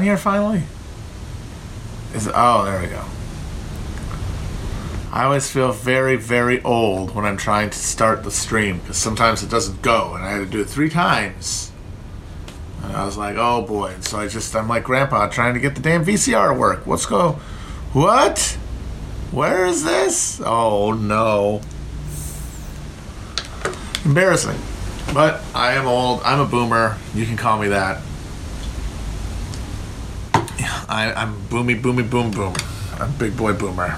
On here finally? Is oh, there we go. I always feel very, very old when I'm trying to start the stream because sometimes it doesn't go, and I had to do it three times. And I was like, oh boy. And so I just, I'm like Grandpa trying to get the damn VCR to work. What's go? What? Where is this? Oh no. Embarrassing. But I am old. I'm a boomer. You can call me that. I, I'm boomy, boomy, boom, boom. I'm big boy boomer.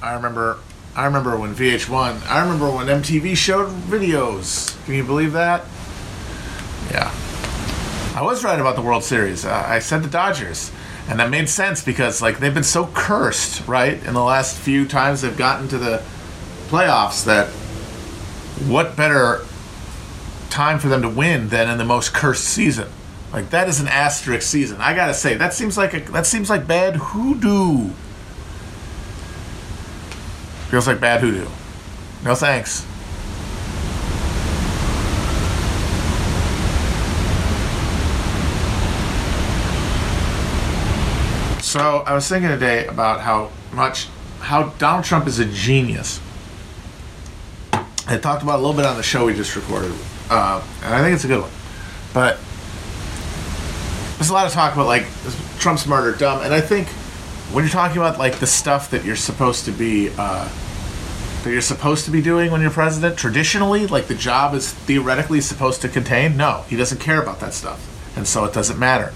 I remember. I remember when VH1. I remember when MTV showed videos. Can you believe that? Yeah. I was right about the World Series. Uh, I said the Dodgers, and that made sense because like they've been so cursed, right? In the last few times they've gotten to the playoffs, that what better time for them to win than in the most cursed season? Like that is an asterisk season. I gotta say that seems like a, that seems like bad hoodoo. Feels like bad hoodoo. No thanks. So I was thinking today about how much how Donald Trump is a genius. I talked about a little bit on the show we just recorded, uh, and I think it's a good one. But there's a lot of talk about like is Trump smart or dumb, and I think when you're talking about like the stuff that you're supposed to be uh, that you're supposed to be doing when you're president, traditionally, like the job is theoretically supposed to contain. No, he doesn't care about that stuff, and so it doesn't matter.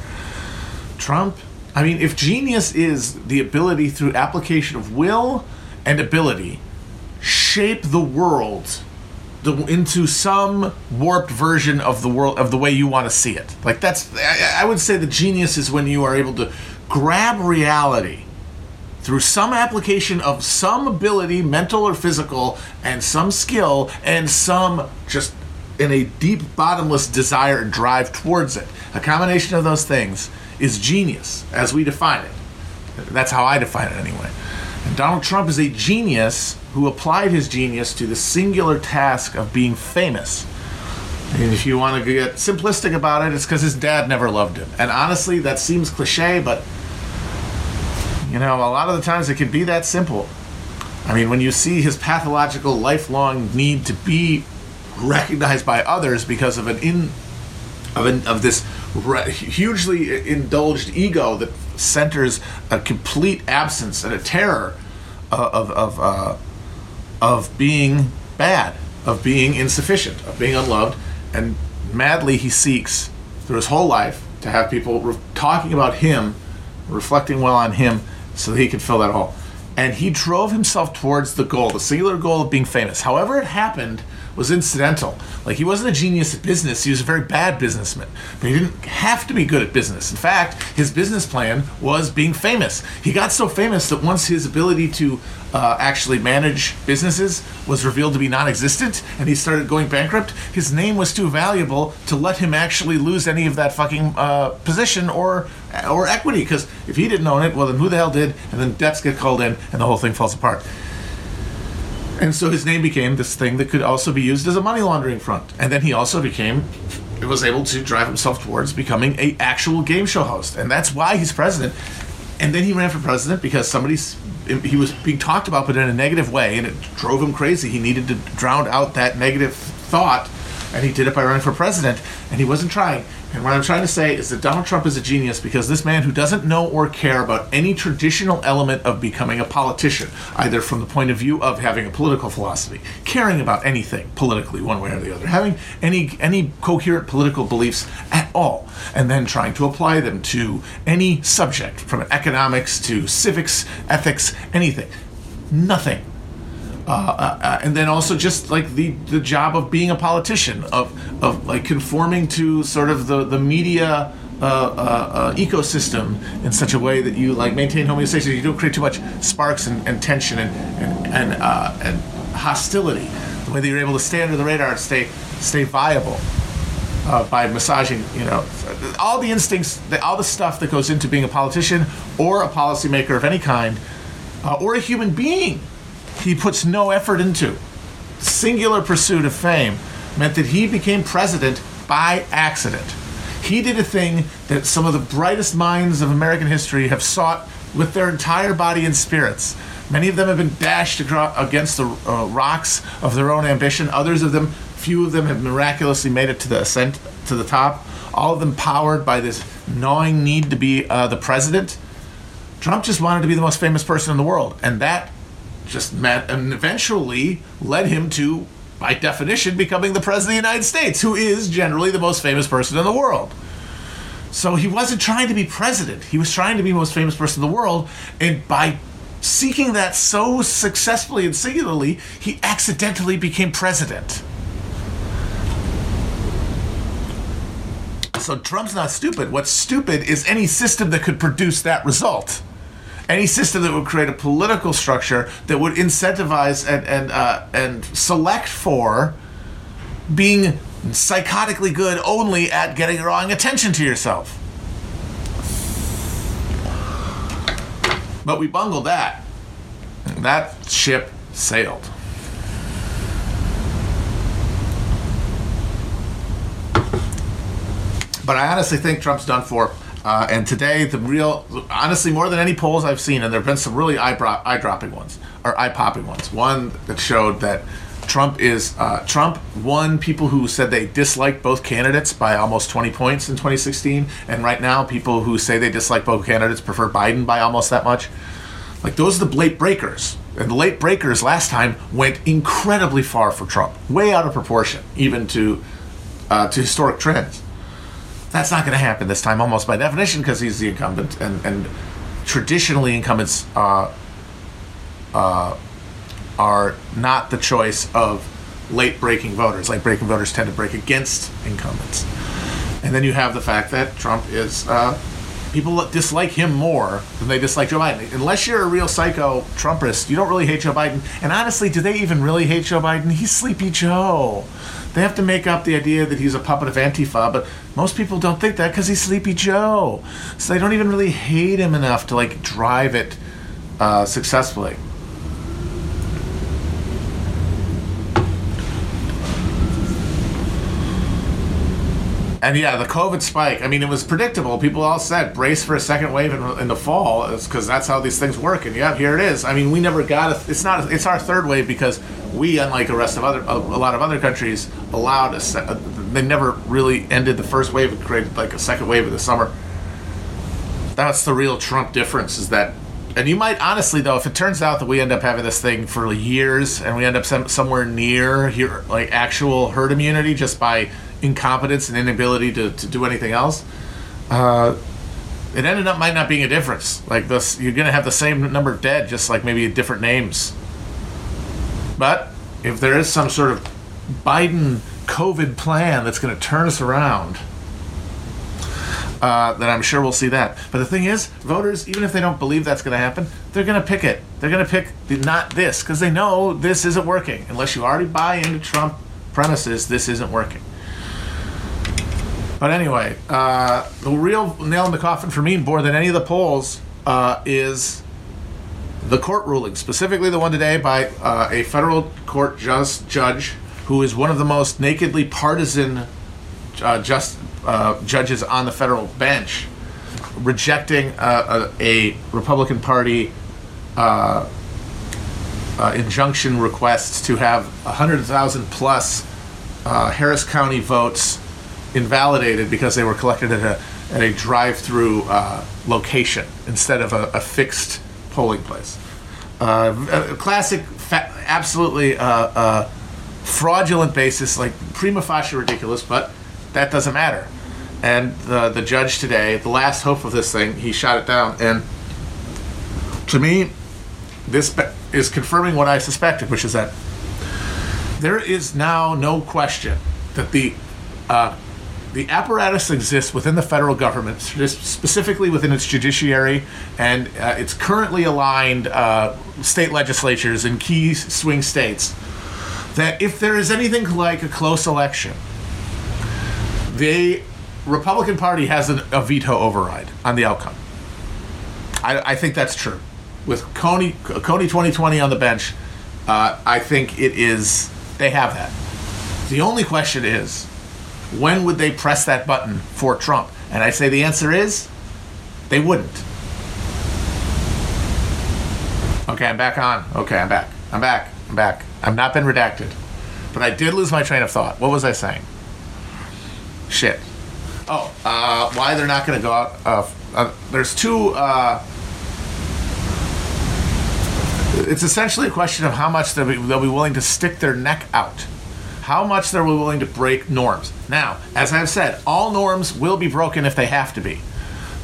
Trump, I mean, if genius is the ability through application of will and ability shape the world the, into some warped version of the world of the way you want to see it. Like that's I, I would say the genius is when you are able to grab reality through some application of some ability, mental or physical, and some skill and some just in a deep bottomless desire and drive towards it. A combination of those things is genius as we define it. That's how I define it anyway. And Donald Trump is a genius who applied his genius to the singular task of being famous. And if you want to get simplistic about it, it's because his dad never loved him. And honestly, that seems cliche, but you know, a lot of the times it can be that simple. I mean, when you see his pathological, lifelong need to be recognized by others because of an in of an, of this re- hugely indulged ego that centers a complete absence and a terror of of uh, of being bad, of being insufficient, of being unloved, and madly he seeks through his whole life to have people re- talking about him, reflecting well on him, so that he can fill that hole. And he drove himself towards the goal, the singular goal of being famous. However, it happened was incidental. Like he wasn't a genius at business; he was a very bad businessman. But he didn't have to be good at business. In fact, his business plan was being famous. He got so famous that once his ability to uh, actually manage businesses was revealed to be non-existent, and he started going bankrupt, his name was too valuable to let him actually lose any of that fucking uh, position or or equity. Because if he didn't own it, well, then who the hell did? And then debts get called in, and the whole thing falls apart. And so his name became this thing that could also be used as a money laundering front. And then he also became was able to drive himself towards becoming a actual game show host. And that's why he's president. And then he ran for president because somebody's he was being talked about but in a negative way and it drove him crazy. He needed to drown out that negative thought and he did it by running for president and he wasn't trying and what i'm trying to say is that donald trump is a genius because this man who doesn't know or care about any traditional element of becoming a politician either from the point of view of having a political philosophy caring about anything politically one way or the other having any any coherent political beliefs at all and then trying to apply them to any subject from economics to civics ethics anything. Nothing uh, uh, uh, and then also just like the the job of being a politician of of like conforming to sort of the the media uh, uh, uh, ecosystem in such a way that you like maintain homeostasis. You don't create too much sparks and, and tension and and and, and hostility. The way that you're able to stay under the radar and stay stay viable. by massaging, you know, all the instincts, all the stuff that goes into being a politician or a policymaker of any kind, or a human being he puts no effort into. Singular pursuit of fame meant that he became president by accident. He did a thing that some of the brightest minds of American history have sought with their entire body and spirits. Many of them have been dashed against the uh, rocks of their own ambition. Others of them, few of them, have miraculously made it to the ascent to the top. All of them powered by this gnawing need to be uh, the president. Trump just wanted to be the most famous person in the world, and that just met and eventually led him to, by definition, becoming the president of the United States, who is generally the most famous person in the world. So he wasn't trying to be president. He was trying to be the most famous person in the world. And by seeking that so successfully and singularly, he accidentally became president. So Trump's not stupid. What's stupid is any system that could produce that result. Any system that would create a political structure that would incentivize and and uh, and select for being psychotically good only at getting drawing attention to yourself. But we bungled that. That ship sailed. But I honestly think Trump's done for. Uh, and today, the real, honestly, more than any polls I've seen, and there have been some really eye, dropping ones, or eye popping ones. One that showed that Trump is uh, Trump won people who said they disliked both candidates by almost 20 points in 2016, and right now people who say they dislike both candidates prefer Biden by almost that much. Like those are the late breakers, and the late breakers last time went incredibly far for Trump, way out of proportion, even to uh, to historic trends. That's not going to happen this time, almost by definition, because he's the incumbent, and and traditionally incumbents. Uh, uh, are not the choice of late breaking voters. Late breaking voters tend to break against incumbents. And then you have the fact that Trump is, uh, people dislike him more than they dislike Joe Biden. Unless you're a real psycho Trumpist, you don't really hate Joe Biden. And honestly, do they even really hate Joe Biden? He's Sleepy Joe. They have to make up the idea that he's a puppet of Antifa, but most people don't think that because he's Sleepy Joe. So they don't even really hate him enough to like drive it uh, successfully. And yeah, the COVID spike. I mean, it was predictable. People all said brace for a second wave in, in the fall, because that's how these things work. And yeah, here it is. I mean, we never got it. It's not. It's our third wave because we, unlike the rest of other a, a lot of other countries, allowed a. Se- they never really ended the first wave and created like a second wave of the summer. That's the real Trump difference. Is that and you might honestly though if it turns out that we end up having this thing for years and we end up some, somewhere near here like actual herd immunity just by incompetence and inability to, to do anything else, uh, it ended up might not being a difference. Like this, you're gonna have the same number of dead, just like maybe different names. But if there is some sort of Biden COVID plan that's going to turn us around, uh, then I'm sure we'll see that. But the thing is, voters, even if they don't believe that's going to happen, they're going to pick it. They're going to pick the, not this because they know this isn't working. Unless you already buy into Trump premises, this isn't working. But anyway, uh, the real nail in the coffin for me, more than any of the polls, uh, is the court ruling, specifically the one today by uh, a federal court just judge who is one of the most nakedly partisan uh, just uh, judges on the federal bench, rejecting uh, a, a, Republican Party injunction request to have 100,000 plus Harris County votes invalidated because they were collected at a at a drive-through uh, location instead of a, a fixed polling place. Uh, a classic, fa- absolutely uh, uh, fraudulent basis, like prima facie ridiculous, but that doesn't matter. And the the judge today, the last hope of this thing, he shot it down. And to me, this is confirming what I suspected, which is that there is now no question that the uh, the apparatus exists within the federal government, specifically within its judiciary, and uh, it's currently aligned uh, state legislatures in key swing states. That if there is anything like a close election, the Republican Party has an, a veto override on the outcome. I, I, think that's true. With Coney, Kony 2020 on the bench, uh, I think it is, they have that. The only question is when would they press that button for Trump? And I say the answer is they wouldn't. Okay, I'm back on. Okay, I'm back. I'm back. I'm back. I've not been redacted. But I did lose my train of thought. What was I saying? Shit. Oh, uh, why they're not going to go out. Uh, uh, there's two. Uh, it's essentially a question of how much they'll be, they'll be willing to stick their neck out. How much they're willing to break norms. Now, as I've said, all norms will be broken if they have to be.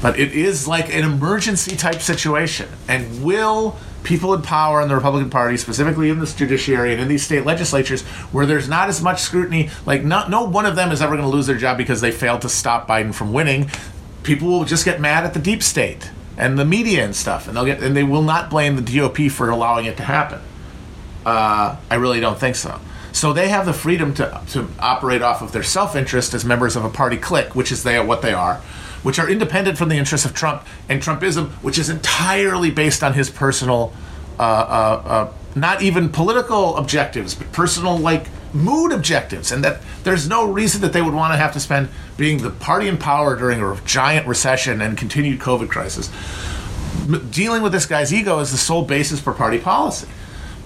But it is like an emergency type situation. And will people in power in the Republican Party, specifically in this judiciary and in these state legislatures, where there's not as much scrutiny, like not, no one of them is ever going to lose their job because they failed to stop Biden from winning. People will just get mad at the deep state and the media and stuff, and they'll get and they will not blame the GOP for allowing it to happen. Uh, I really don't think so. So they have the freedom to, to operate off of their self interest as members of a party clique, which is they what they are, which are independent from the interests of Trump and Trumpism, which is entirely based on his personal, uh, uh, uh, not even political objectives, but personal like mood objectives, and that there's no reason that they would want to have to spend being the party in power during a giant recession and continued COVID crisis. Dealing with this guy's ego is the sole basis for party policy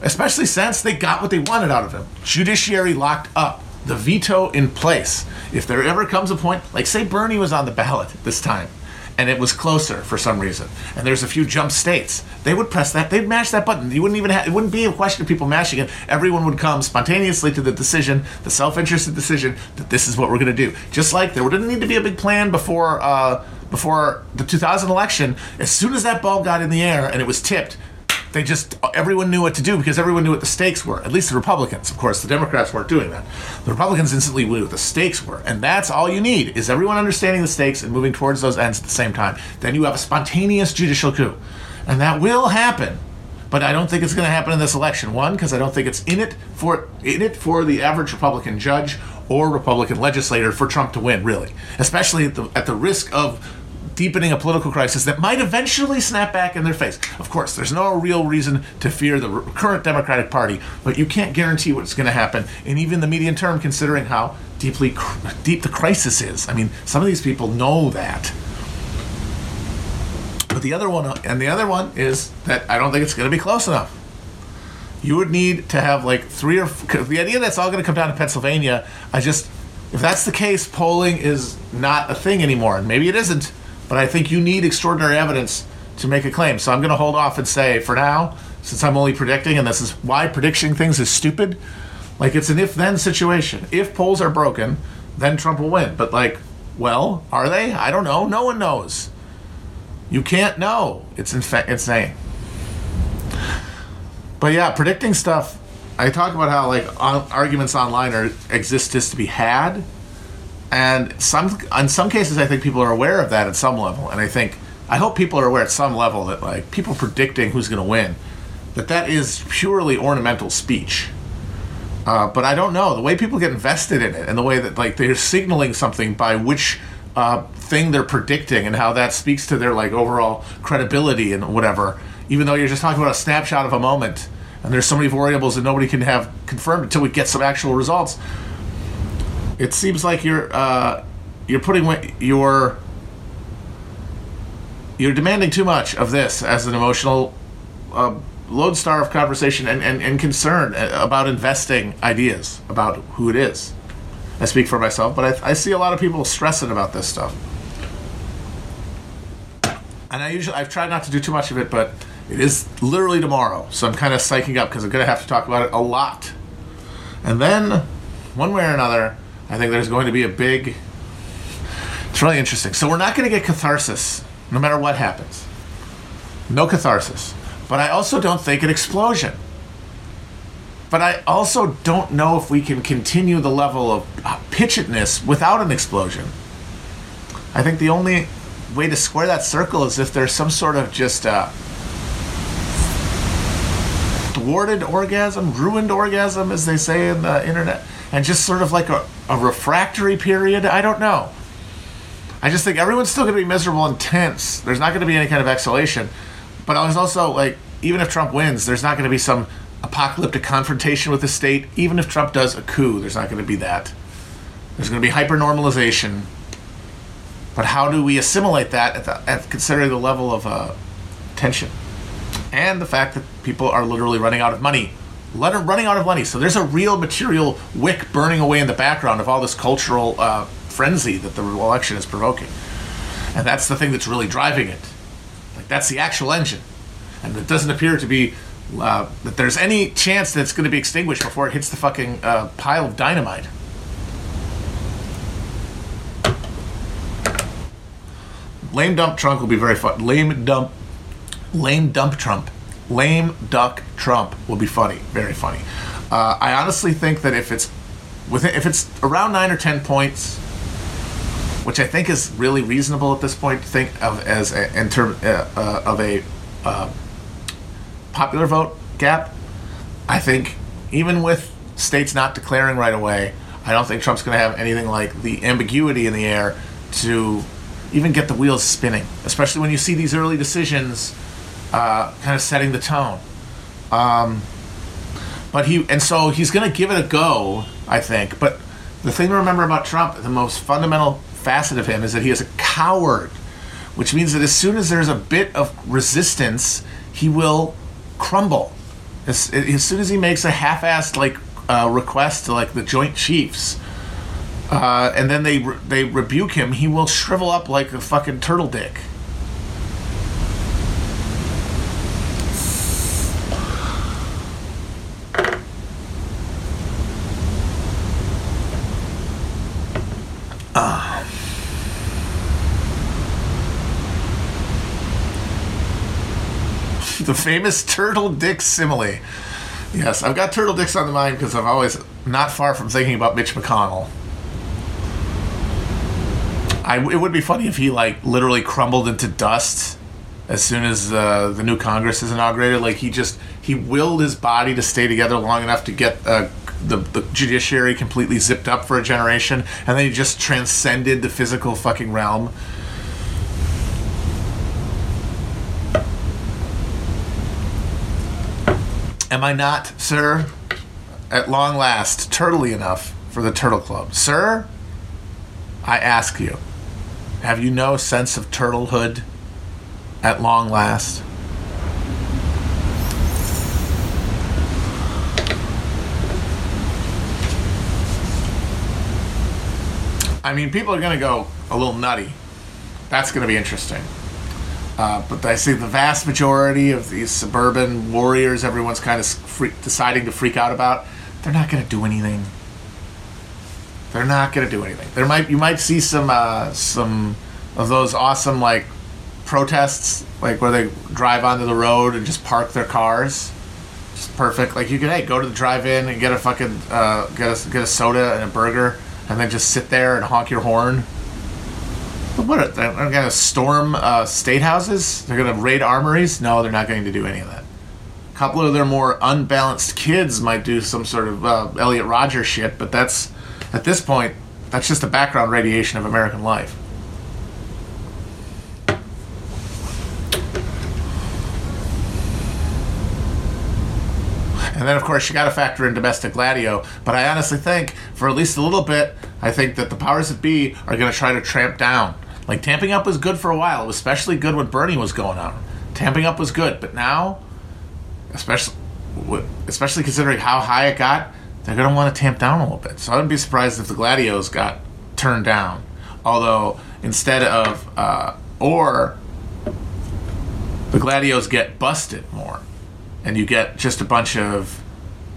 especially since they got what they wanted out of him. Judiciary locked up, the veto in place. If there ever comes a point, like say Bernie was on the ballot this time, and it was closer for some reason, and there's a few jump states, they would press that, they'd mash that button. You wouldn't even have, it wouldn't be a question of people mashing it. Everyone would come spontaneously to the decision, the self-interested decision that this is what we're going to do. Just like there didn't need to be a big plan before. Uh, before the 2000 election, as soon as that ball got in the air and it was tipped, they just everyone knew what to do because everyone knew what the stakes were. At least the Republicans, of course, the Democrats weren't doing that. The Republicans instantly knew what the stakes were, and that's all you need is everyone understanding the stakes and moving towards those ends at the same time. Then you have a spontaneous judicial coup, and that will happen. But I don't think it's going to happen in this election. One, because I don't think it's in it for in it for the average Republican judge or Republican legislator for Trump to win, really, especially at the, at the risk of deepening a political crisis that might eventually snap back in their face. Of course, there's no real reason to fear the current Democratic Party, but you can't guarantee what's going to happen in even the medium term, considering how deeply deep the crisis is. I mean, some of these people know that. But the other one, uh, and the other one is that I don't think it's going to be close enough. You would need to have like three or the idea that's all going to come down to Pennsylvania. I just, if that's the case, polling is not a thing anymore, and maybe it isn't. But I think you need extraordinary evidence to make a claim. So I'm going to hold off and say, for now, since I'm only predicting, and this is why predicting things is stupid, like it's an if then situation. If polls are broken, then Trump will win. But, like, well, are they? I don't know. No one knows. You can't know. It's insane. But yeah, predicting stuff. I talk about how like arguments online are exist just to be had, and some in some cases i think people are aware of that at some level. And i think i hope people are aware at some level that like people predicting who's going to win that that is purely ornamental speech. Uh, but i don't know. The way people get invested in it and the way that like they're signaling something by which uh, thing they're predicting and how that speaks to their like overall credibility and whatever even though you're just talking about a snapshot of a moment and there's so many variables that nobody can have confirmed until we get some actual results it seems like you're uh, you're putting your you're demanding too much of this as an emotional uh, lodestar of conversation and, and, and concern uh, about investing ideas about who it is. I speak for myself, but I, I see a lot of people stressing about this stuff. And I usually I've tried not to do too much of it, but it is literally tomorrow, so I'm kind of psyching up because I'm going to have to talk about it a lot. And then, one way or another, I think there's going to be a big. It's really interesting. So we're not going to get catharsis no matter what happens. No catharsis. But I also don't think an explosion. But I also don't know if we can continue the level of pitchedness without an explosion. I think the only way to square that circle is if there's some sort of just uh, thwarted orgasm, ruined orgasm, as they say in the internet and just sort of like a, a refractory period. I don't know. I just think everyone's still going to be miserable and tense. There's not going to be any kind of exhalation. But I was also like, even if Trump wins, there's not going to be some apocalyptic confrontation with the state. Even if Trump does a coup, there's not going to be that. There's going to be hyper normalization. But how do we assimilate that at, the, at considering the level of uh, tension? And the fact that people are literally running out of money. Running out of money. So there's a real material wick burning away in the background of all this cultural uh, frenzy that the election is provoking. And that's the thing that's really driving it. Like that's the actual engine. And it doesn't appear to be uh, that there's any chance that it's going to be extinguished before it hits the fucking uh, pile of dynamite. Lame dump trunk will be very fun. Lame dump, lame dump Trump, lame duck Trump will be funny, very funny. Uh, I honestly think that if it's within, if it's around nine or ten points, which I think is really reasonable at this point to think of as a, in term uh, uh, of a uh, popular vote gap. I think even with states not declaring right away, I don't think Trump's going to have anything like the ambiguity in the air to even get the wheels spinning, especially when you see these early decisions uh, kind of setting the tone. Um, but he and so he's going to give it a go, I think. But the thing to remember about Trump, the most fundamental facet of him, is that he is a coward, which means that as soon as there's a bit of resistance, he will crumble. As, as soon as he makes a half-assed like uh, request to like the Joint Chiefs, uh, and then they re- they rebuke him, he will shrivel up like a fucking turtle dick. The famous turtle dick simile. Yes, I've got turtle dicks on the mind because I'm always not far from thinking about Mitch McConnell. I, it would be funny if he like literally crumbled into dust as soon as uh, the new Congress is inaugurated. Like he just he willed his body to stay together long enough to get uh, the, the judiciary completely zipped up for a generation, and then he just transcended the physical fucking realm. Am I not, sir, at long last, turtly enough for the Turtle Club? Sir, I ask you, have you no sense of turtlehood at long last? I mean, people are going to go a little nutty. That's going to be interesting. Uh, but I see the vast majority of these suburban warriors, everyone's kind of free- deciding to freak out about. They're not going to do anything. They're not going to do anything. There might you might see some uh, some of those awesome like protests, like where they drive onto the road and just park their cars. Just perfect. Like you could hey go to the drive-in and get a fucking uh, get a get a soda and a burger, and then just sit there and honk your horn. What are they going to storm uh, state houses? They're going to raid armories? No, they're not going to do any of that. A couple of their more unbalanced kids might do some sort of uh, Elliot Rodger shit, but that's at this point that's just a background radiation of American life. And then, of course, you got to factor in domestic gladio. But I honestly think, for at least a little bit, I think that the powers that be are going to try to tramp down. Like, tamping up was good for a while. It was especially good when Bernie was going on. Tamping up was good. But now, especially, especially considering how high it got, they're going to want to tamp down a little bit. So I wouldn't be surprised if the gladios got turned down. Although, instead of, uh, or the gladios get busted more and you get just a bunch of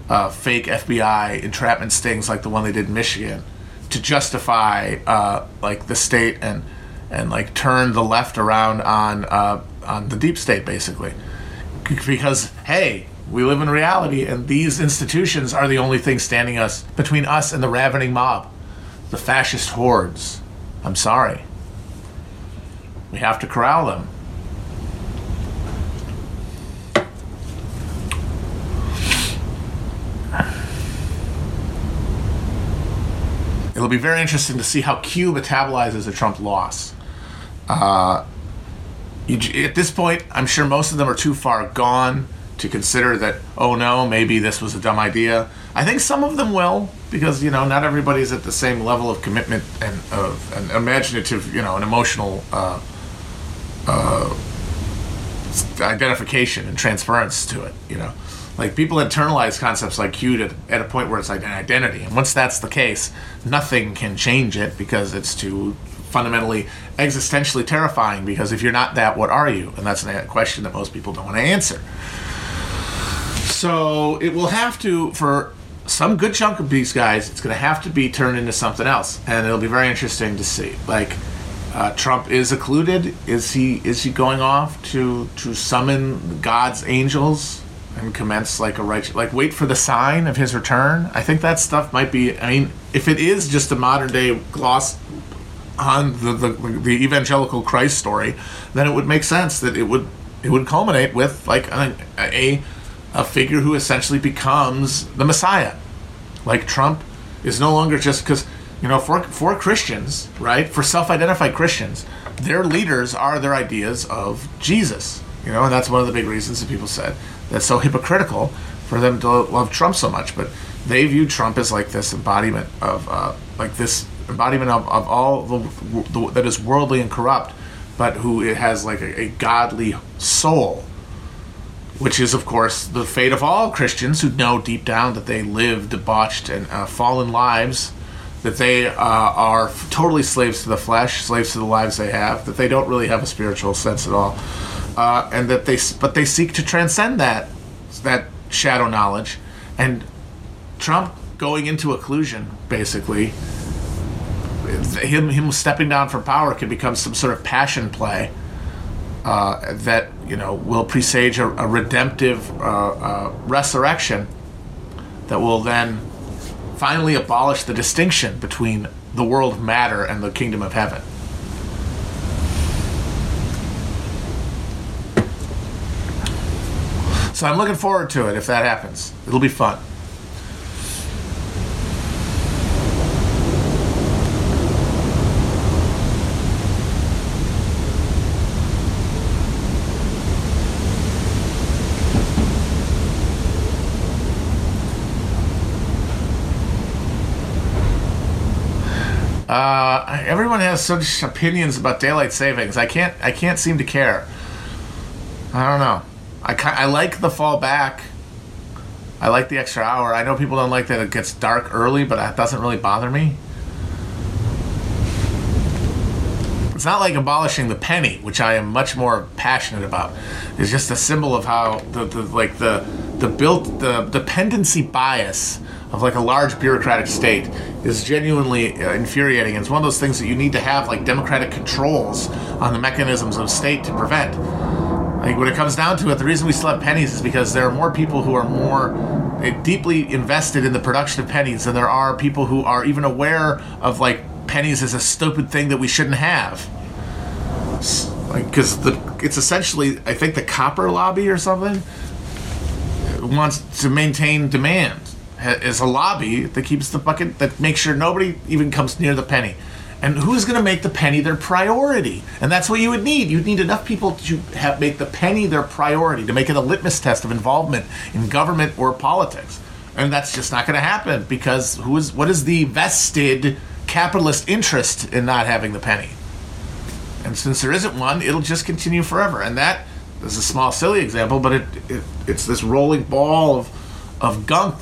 uh, fake FBI entrapment stings like the one they did in Michigan to justify uh, like the state and and like turn the left around on uh, on the deep state basically. Because hey we live in reality and these institutions are the only thing standing us between us and the ravening mob the fascist hordes. I'm sorry. We have to corral them. It'll be very interesting to see how Q metabolizes a Trump loss. Uh, you, at this point, I'm sure most of them are too far gone to consider that, oh no, maybe this was a dumb idea. I think some of them will, because, you know, not everybody's at the same level of commitment and of an imaginative, you know, an emotional uh, uh, identification and transference to it, you know. Like people internalize concepts like cute at, at a point where it's like an identity. And once that's the case, nothing can change it because it's too fundamentally existentially terrifying because if you're not that what are you and that's a question that most people don't want to answer so it will have to for some good chunk of these guys it's going to have to be turned into something else and it'll be very interesting to see like uh, Trump is occluded. Is he is he going off to to summon God's angels and commence like a right like wait for the sign of his return? I think that stuff might be. I mean, if it is just a modern day gloss on the, the the evangelical Christ story, then it would make sense that it would it would culminate with like a a, a figure who essentially becomes the Messiah. Like Trump is no longer just because you know, for for Christians, right? For self-identified Christians, their leaders are their ideas of Jesus. You know, and that's one of the big reasons that people said that's so hypocritical for them to love Trump so much. But they view Trump as like this embodiment of uh, like this embodiment of, of all the, the, that is worldly and corrupt, but who has like a, a godly soul which is, of course, the fate of all Christians who know deep down that they live debauched and uh, fallen lives that they uh, are totally slaves to the flesh, slaves to the lives they have, that they don't really have a spiritual sense at all, uh, and that they but they seek to transcend that that shadow knowledge, and Trump going into occlusion basically. Him, him stepping down from power can become some sort of passion play uh, that you know will presage a, a redemptive uh, uh, resurrection that will then finally abolish the distinction between the world of matter and the kingdom of heaven. So I'm looking forward to it if that happens. It'll be fun. Uh, everyone has such opinions about daylight savings. I can't. I can't seem to care. I don't know. I I like the fall back. I like the extra hour. I know people don't like that it gets dark early, but that doesn't really bother me. It's not like abolishing the penny, which I am much more passionate about. It's just a symbol of how the, the like the the built the dependency bias of like a large bureaucratic state is genuinely uh, infuriating. It's one of those things that you need to have like democratic controls on the mechanisms of state to prevent. Like when it comes down to it, the reason we still have pennies is because there are more people who are more uh, deeply invested in the production of pennies than there are people who are even aware of like pennies as a stupid thing that we shouldn't have. Like because the it's essentially I think the copper lobby or something wants to maintain demand is a lobby that keeps the bucket that makes sure nobody even comes near the penny. And who's going to make the penny their priority? And that's what you would need. You'd need enough people to have make the penny their priority, to make it a litmus test of involvement in government or politics. And that's just not going to happen because who is what is the vested capitalist interest in not having the penny? And since there isn't one, it'll just continue forever. And that is a small, silly example, but it, it it's this rolling ball of of gunk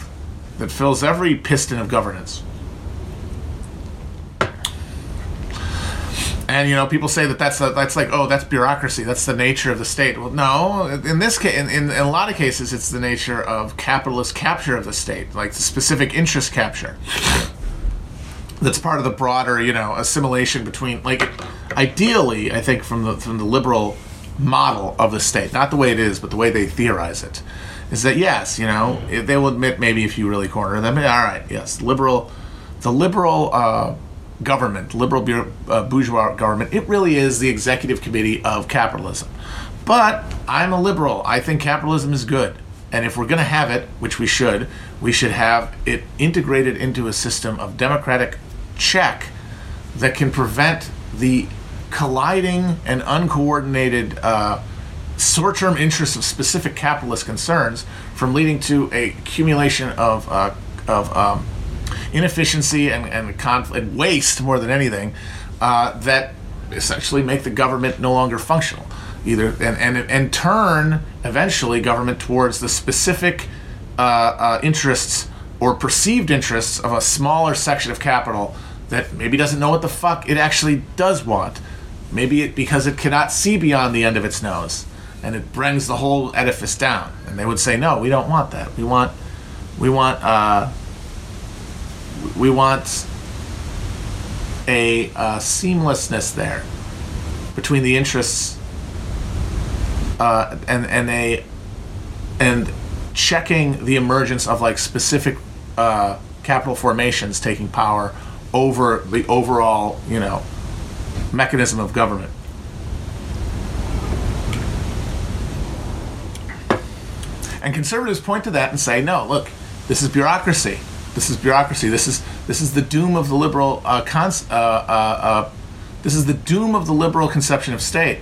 that fills every piston of governance. And you know, people say that that's that's like oh, that's bureaucracy. That's the nature of the state. Well, no. In this case, in, in, in, a lot of cases, it's the nature of capitalist capture of the state, like the specific interest capture. That's part of the broader, you know, assimilation between like, ideally, I think from the from the liberal model of the state, not the way it is, but the way they theorize it is that yes, you know, they will admit maybe if you really corner them, all right, yes, liberal, the liberal uh, government, liberal uh, bourgeois government, it really is the executive committee of capitalism. But I'm a liberal. I think capitalism is good. And if we're going to have it, which we should, we should have it integrated into a system of democratic check that can prevent the colliding and uncoordinated uh, short-term interests of specific capitalist concerns from leading to a accumulation of uh, of um, inefficiency and and, conf- and waste more than anything uh, that essentially make the government no longer functional. Either and and, and turn eventually government towards the specific uh, uh, interests or perceived interests of a smaller section of capital that maybe doesn't know what the fuck it actually does want. Maybe it because it cannot see beyond the end of its nose and it brings the whole edifice down and they would say no we don't want that we want we want uh, we want a uh, seamlessness there between the interests uh, and and a and checking the emergence of like specific uh, capital formations taking power over the overall you know mechanism of government. And conservatives point to that and say, no, look, this is bureaucracy. This is bureaucracy. This is this is the doom of the liberal uh, cons- uh, uh, uh this is the doom of the liberal conception of state.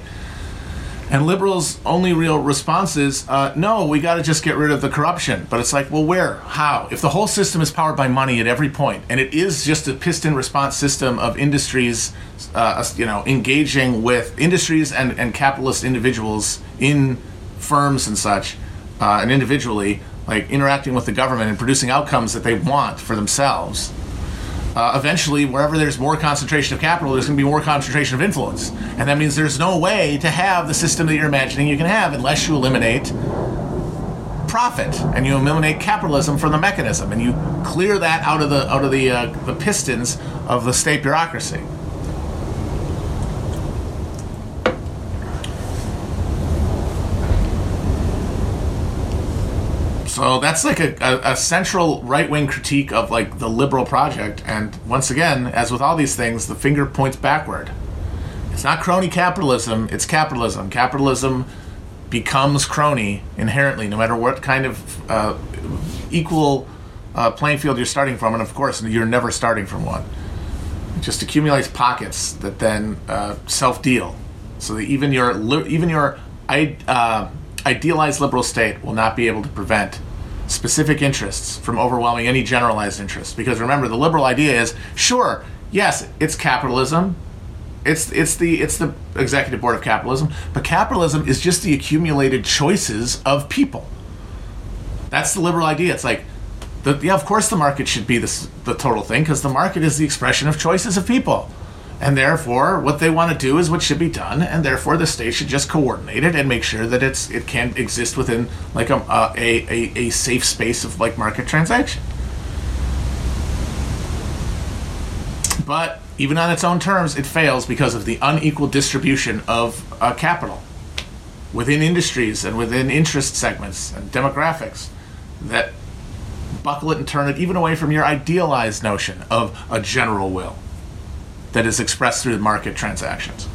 And liberals' only real response is, uh, no, we got to just get rid of the corruption. But it's like, well, where? How? If the whole system is powered by money at every point, and it is just a piston response system of industries, uh, you know, engaging with industries and, and capitalist individuals in firms and such, uh, and individually, like interacting with the government and producing outcomes that they want for themselves uh, eventually, wherever there's more concentration of capital, there's going to be more concentration of influence. And that means there's no way to have the system that you're imagining you can have unless you eliminate profit and you eliminate capitalism from the mechanism and you clear that out of the out of the uh, the pistons of the state bureaucracy. So that's like a, a, a central right wing critique of like the liberal project. And once again, as with all these things, the finger points backward. It's not crony capitalism, it's capitalism. Capitalism becomes crony inherently, no matter what kind of uh, equal uh, playing field you're starting from. And of course, you're never starting from one. It just accumulates pockets that then uh, self deal. So that even your, even your uh, idealized liberal state will not be able to prevent specific interests from overwhelming any generalized interests. Because remember, the liberal idea is sure, yes, it's capitalism. It's it's the it's the executive board of capitalism, but capitalism is just the accumulated choices of people. That's the liberal idea. It's like, the, yeah, of course the market should be the the total thing because the market is the expression of choices of people and therefore what they want to do is what should be done and therefore the state should just coordinate it and make sure that it's it can exist within like a a, a, a safe space of like market transaction. But even on its own terms it fails because of the unequal distribution of uh, capital within industries and within interest segments and demographics that buckle it and turn it even away from your idealized notion of a general will that is expressed through market transactions.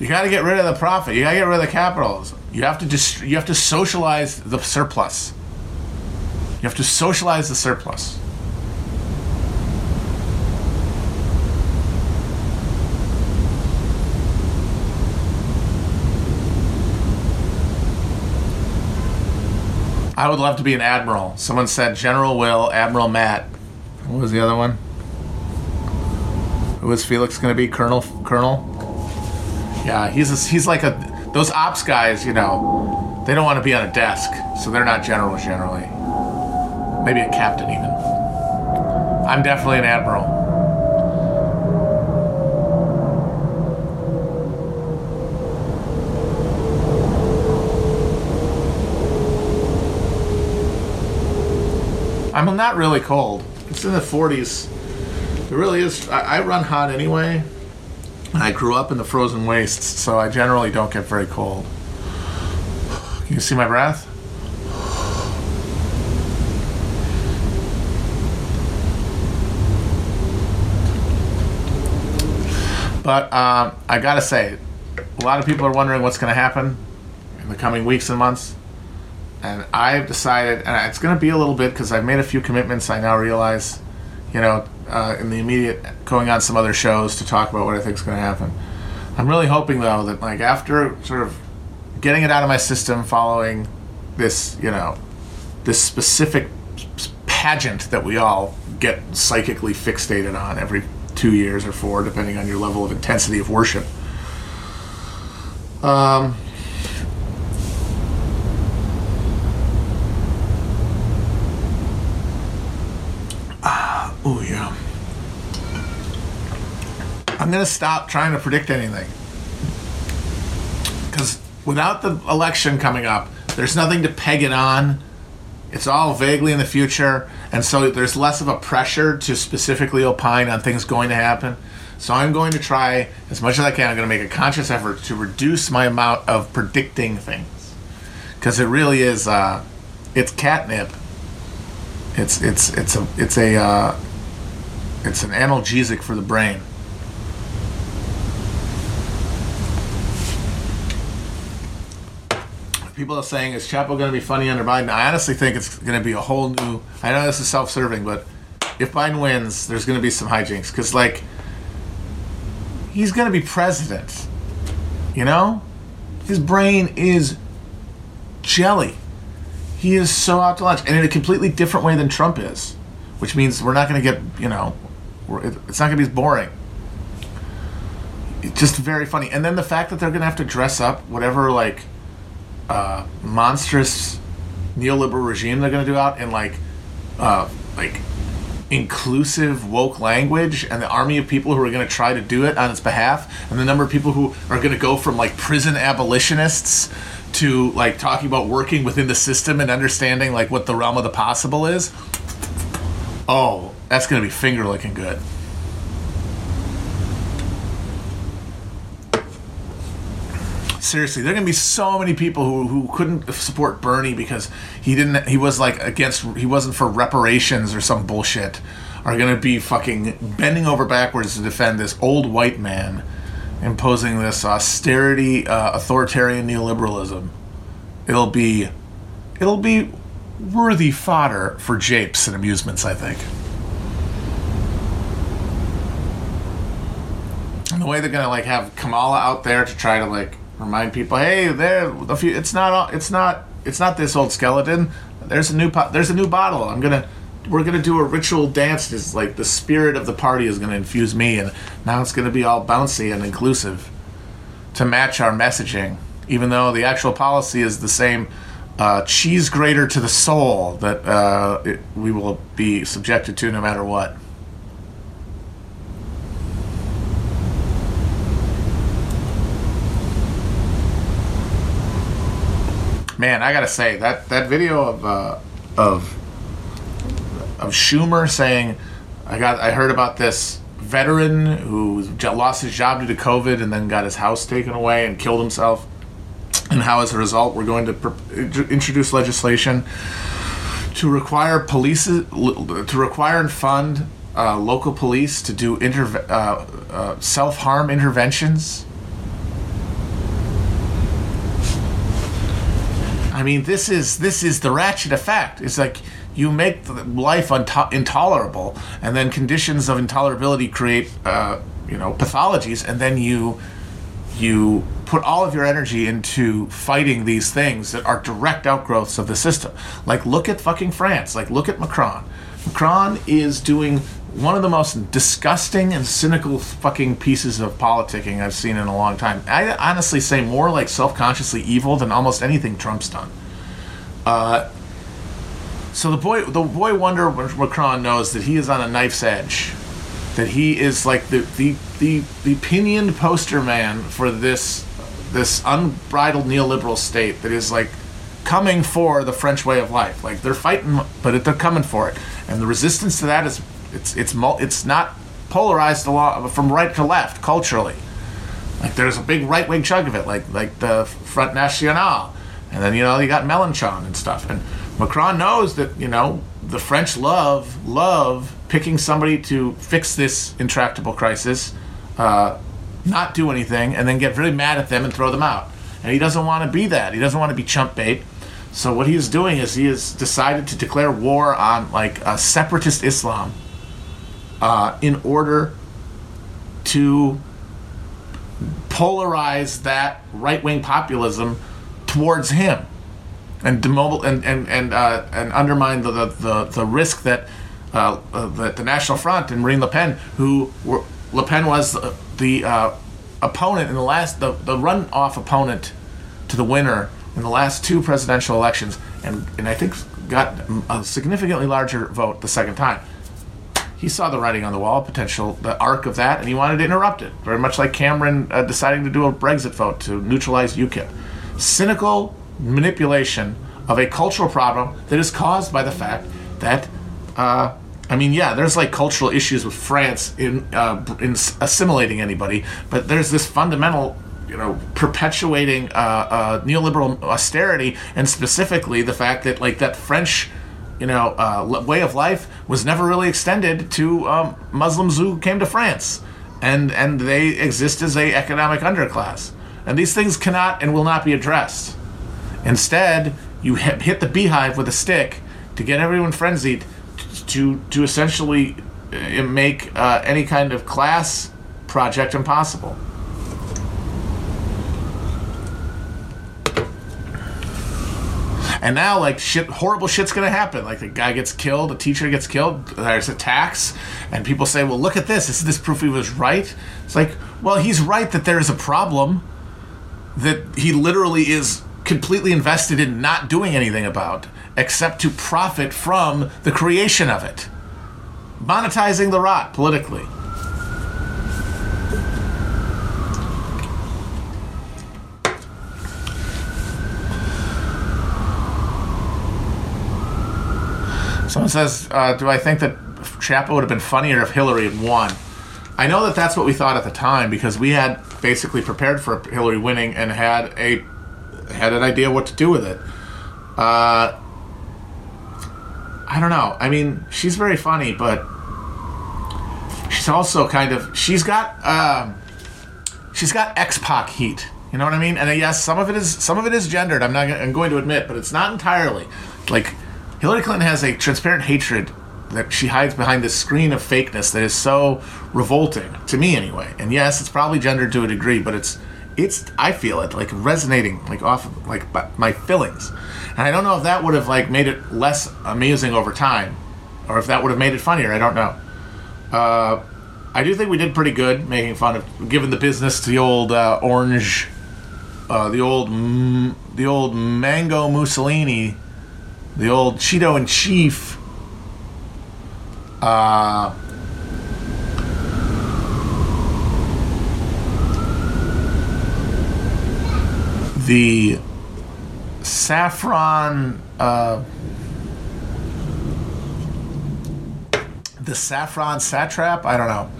You got to get rid of the profit. You got to get rid of the capitals. You have to just you have to socialize the surplus. You have to socialize the surplus. I would love to be an admiral. Someone said General Will, Admiral Matt. What was the other one? Who was Felix going to be? Colonel? Colonel? Yeah, he's a, he's like a those ops guys. You know, they don't want to be on a desk, so they're not generals generally. Maybe a captain even. I'm definitely an admiral. I'm not really cold. It's in the 40s. It really is. I, I run hot anyway. And I grew up in the frozen wastes, so I generally don't get very cold. Can you see my breath? But um, I gotta say, a lot of people are wondering what's to happen in the coming weeks and months and I've decided, and it's going to be a little bit because I've made a few commitments. I now realize, you know, uh, in the immediate going on some other shows to talk about what I think is going to happen. I'm really hoping though that like after sort of getting it out of my system, following this, you know, this specific pageant that we all get psychically fixated on every two years or four, depending on your level of intensity of worship. Um, Oh, yeah. I'm going to stop trying to predict anything. Because without the election coming up, there's nothing to peg it on. It's all vaguely in the future. And so there's less of a pressure to specifically opine on things going to happen. So I'm going to try as much as I can. I'm going to make a conscious effort to reduce my amount of predicting things. Because it really is, uh, it's catnip. It's, it's, it's a, it's a, uh, it's an analgesic for the brain. People are saying, is Chapo going to be funny under Biden? I honestly think it's going to be a whole new. I know this is self serving, but if Biden wins, there's going to be some hijinks. Because, like, he's going to be president. You know? His brain is jelly. He is so out to lunch. And in a completely different way than Trump is. Which means we're not going to get, you know, it's not going to be as boring. It's just very funny. And then the fact that they're going to have to dress up whatever like uh, monstrous neoliberal regime they're going to do out in like uh, like inclusive woke language and the army of people who are going to try to do it on its behalf and the number of people who are going to go from like prison abolitionists to like talking about working within the system and understanding like what the realm of the possible is oh that's going to be finger looking good. Seriously, there are going to be so many people who, who couldn't support Bernie because he didn't he was like against he wasn't for reparations or some bullshit are going to be fucking bending over backwards to defend this old white man imposing this austerity uh, authoritarian neoliberalism. It'll be it'll be worthy fodder for japes and amusements, I think. The way they're gonna like have Kamala out there to try to like remind people, hey, there, the few, it's not, it's not, it's not this old skeleton. There's a new, po- there's a new bottle. I'm gonna, we're gonna do a ritual dance. Is like the spirit of the party is gonna infuse me, and now it's gonna be all bouncy and inclusive to match our messaging, even though the actual policy is the same. Uh, cheese grater to the soul that uh, it, we will be subjected to no matter what. Man, I gotta say that that video of uh, of of Schumer saying, "I got, I heard about this veteran who lost his job due to COVID and then got his house taken away and killed himself, and how as a result we're going to pr- introduce legislation to require police to require and fund uh, local police to do interve- uh, uh, self harm interventions." I mean, this is this is the ratchet effect. It's like you make life unto- intolerable, and then conditions of intolerability create, uh, you know, pathologies, and then you you put all of your energy into fighting these things that are direct outgrowths of the system. Like, look at fucking France. Like, look at Macron. Macron is doing one of the most disgusting and cynical fucking pieces of politicking I've seen in a long time. I honestly say more like self-consciously evil than almost anything Trump's done. Uh, so the boy, the boy wonder Macron knows that he is on a knife's edge, that he is like the the the, the pinioned poster man for this this unbridled neoliberal state that is like coming for the French way of life. Like they're fighting, but they're coming for it, and the resistance to that is it's it's it's not polarized a lot from right to left culturally. Like there's a big right wing chunk of it, like like the Front National, and then you know you got Mélenchon and stuff. And Macron knows that you know the French love love picking somebody to fix this intractable crisis, uh, not do anything, and then get really mad at them and throw them out. And he doesn't want to be that. He doesn't want to be chump bait. So what he is doing is he has decided to declare war on like a separatist Islam uh, in order to polarize that right wing populism towards him and demobil- and and and, uh, and undermine the, the, the, the risk that uh, uh, that the National Front and Marine Le Pen, who were Le Pen was the, the uh, opponent in the last the, the runoff opponent to the winner in the last two presidential elections, and and I think got a significantly larger vote the second time. He saw the writing on the wall, potential, the arc of that, and he wanted to interrupt it. Very much like Cameron uh, deciding to do a Brexit vote to neutralize UKIP. Cynical manipulation of a cultural problem that is caused by the fact that, uh, I mean, yeah, there's like cultural issues with France in uh, in assimilating anybody, but there's this fundamental you know perpetuating uh, uh, neoliberal austerity and specifically the fact that like that French you know uh, way of life was never really extended to um, Muslims who came to France. And and they exist as a economic underclass. And these things cannot and will not be addressed. Instead you hit, the beehive with a stick to get everyone frenzied to to essentially uh, make uh, any kind of class project impossible And now, like shit, horrible shit's gonna happen. Like the guy gets killed, the teacher gets killed. There's attacks, and people say, "Well, look at this. Is this proof he was right?" It's like, well, he's right that there is a problem that he literally is completely invested in not doing anything about, except to profit from the creation of it, monetizing the rot politically. Someone says, uh, "Do I think that Chapo would have been funnier if Hillary had won?" I know that that's what we thought at the time because we had basically prepared for Hillary winning and had a had an idea what to do with it. Uh, I don't know. I mean, she's very funny, but she's also kind of she's got um, she's got X Pac heat. You know what I mean? And uh, yes, some of it is some of it is gendered. I'm not. I'm going to admit, but it's not entirely. Like Hillary Clinton has a transparent hatred that she hides behind this screen of fakeness that is so revolting to me anyway. And yes, it's probably gendered to a degree, but it's it's I feel it like resonating like off of, like my feelings. And I don't know if that would have like made it less amusing over time or if that would have made it funnier. I don't know. Uh, I do think we did pretty good making fun of giving the business to the old uh, orange uh, the old mm, the old mango Mussolini the old Cheeto in Chief. Uh, the saffron. Uh, the saffron satrap. I don't know.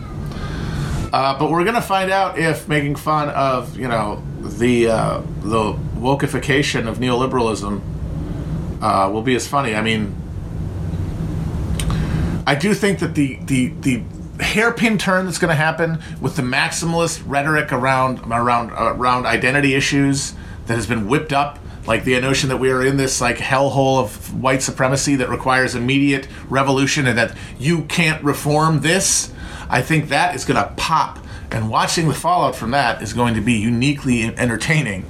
Uh, but we're gonna find out if making fun of you know the uh, the wokeification of neoliberalism uh, will be as funny. I mean, I do think that the the the hairpin turn that's going to happen with the maximalist rhetoric around around around identity issues that has been whipped up like the notion that we are in this like hellhole of white supremacy that requires immediate revolution and that you can't reform this i think that is going to pop and watching the fallout from that is going to be uniquely entertaining